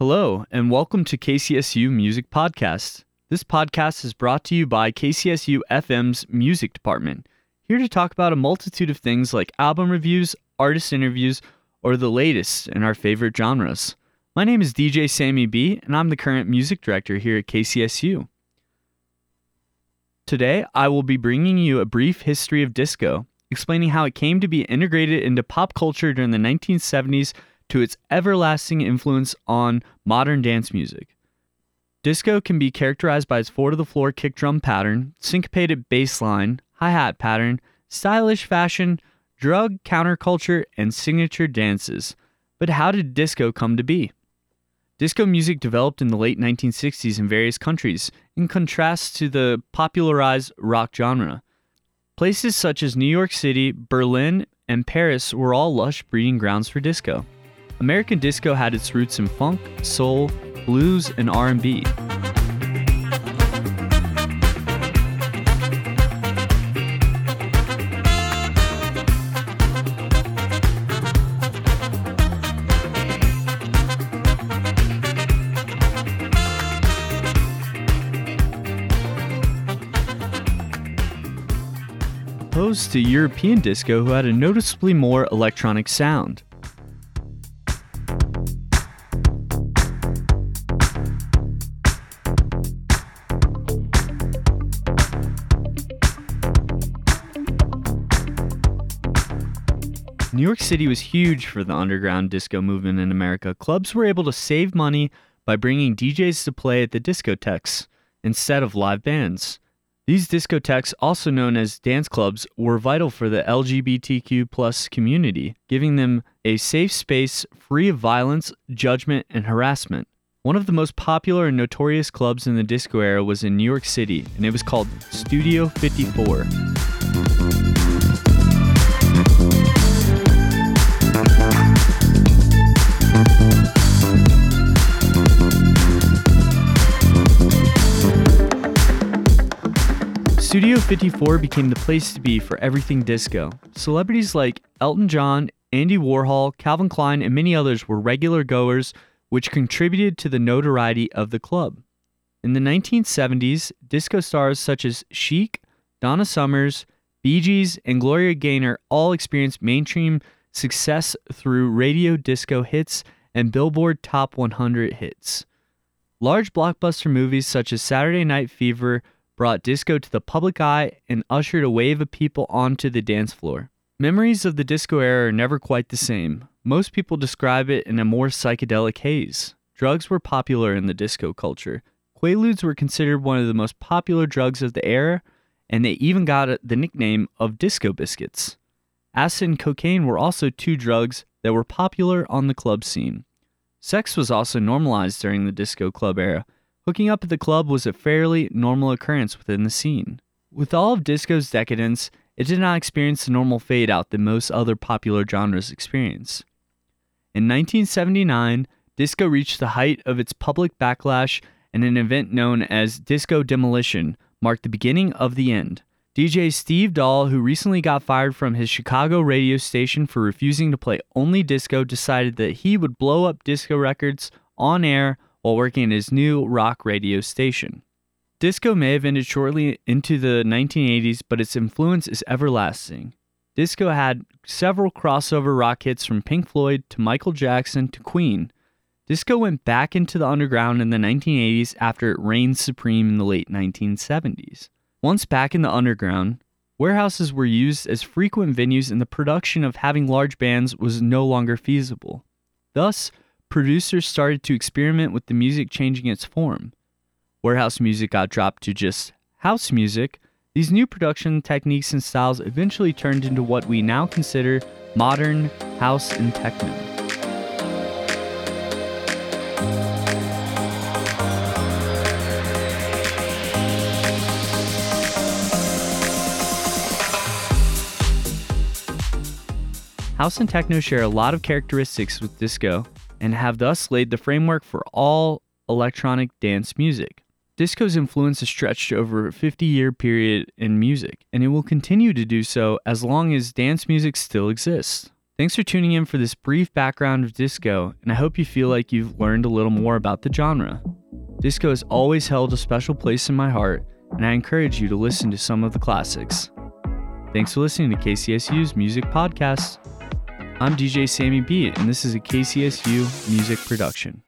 Hello, and welcome to KCSU Music Podcast. This podcast is brought to you by KCSU FM's Music Department, here to talk about a multitude of things like album reviews, artist interviews, or the latest in our favorite genres. My name is DJ Sammy B, and I'm the current music director here at KCSU. Today, I will be bringing you a brief history of disco, explaining how it came to be integrated into pop culture during the 1970s to its everlasting influence on modern dance music. Disco can be characterized by its four to the floor kick drum pattern, syncopated bass line, hi hat pattern, stylish fashion, drug counterculture, and signature dances. But how did disco come to be? Disco music developed in the late 1960s in various countries, in contrast to the popularized rock genre. Places such as New York City, Berlin, and Paris were all lush breeding grounds for disco. American disco had its roots in funk, soul, blues, and R&B. Opposed to European disco, who had a noticeably more electronic sound. New York City was huge for the underground disco movement in America. Clubs were able to save money by bringing DJs to play at the discotheques instead of live bands. These discotheques, also known as dance clubs, were vital for the LGBTQ plus community, giving them a safe space free of violence, judgment, and harassment. One of the most popular and notorious clubs in the disco era was in New York City, and it was called Studio 54. Studio 54 became the place to be for everything disco. Celebrities like Elton John, Andy Warhol, Calvin Klein, and many others were regular goers, which contributed to the notoriety of the club. In the 1970s, disco stars such as Chic, Donna Summers, Bee Gees, and Gloria Gaynor all experienced mainstream success through radio disco hits and Billboard Top 100 hits. Large blockbuster movies such as Saturday Night Fever brought disco to the public eye and ushered a wave of people onto the dance floor. Memories of the disco era are never quite the same. Most people describe it in a more psychedelic haze. Drugs were popular in the disco culture. Quaaludes were considered one of the most popular drugs of the era, and they even got the nickname of disco biscuits. Acid and cocaine were also two drugs that were popular on the club scene. Sex was also normalized during the disco club era. Hooking up at the club was a fairly normal occurrence within the scene. With all of disco's decadence, it did not experience the normal fade out that most other popular genres experience. In 1979, disco reached the height of its public backlash, and an event known as Disco Demolition marked the beginning of the end. DJ Steve Dahl, who recently got fired from his Chicago radio station for refusing to play only disco, decided that he would blow up disco records on air while working at his new rock radio station. Disco may have ended shortly into the 1980s, but its influence is everlasting. Disco had several crossover rock hits from Pink Floyd to Michael Jackson to Queen. Disco went back into the underground in the 1980s after it reigned supreme in the late 1970s. Once back in the underground, warehouses were used as frequent venues and the production of having large bands was no longer feasible. Thus, producers started to experiment with the music changing its form. Warehouse music got dropped to just house music. These new production techniques and styles eventually turned into what we now consider modern house and techno. House and techno share a lot of characteristics with disco, and have thus laid the framework for all electronic dance music. Disco's influence has stretched over a 50 year period in music, and it will continue to do so as long as dance music still exists. Thanks for tuning in for this brief background of disco, and I hope you feel like you've learned a little more about the genre. Disco has always held a special place in my heart, and I encourage you to listen to some of the classics. Thanks for listening to KCSU's Music Podcast. I'm DJ Sammy B, and this is a KCSU music production.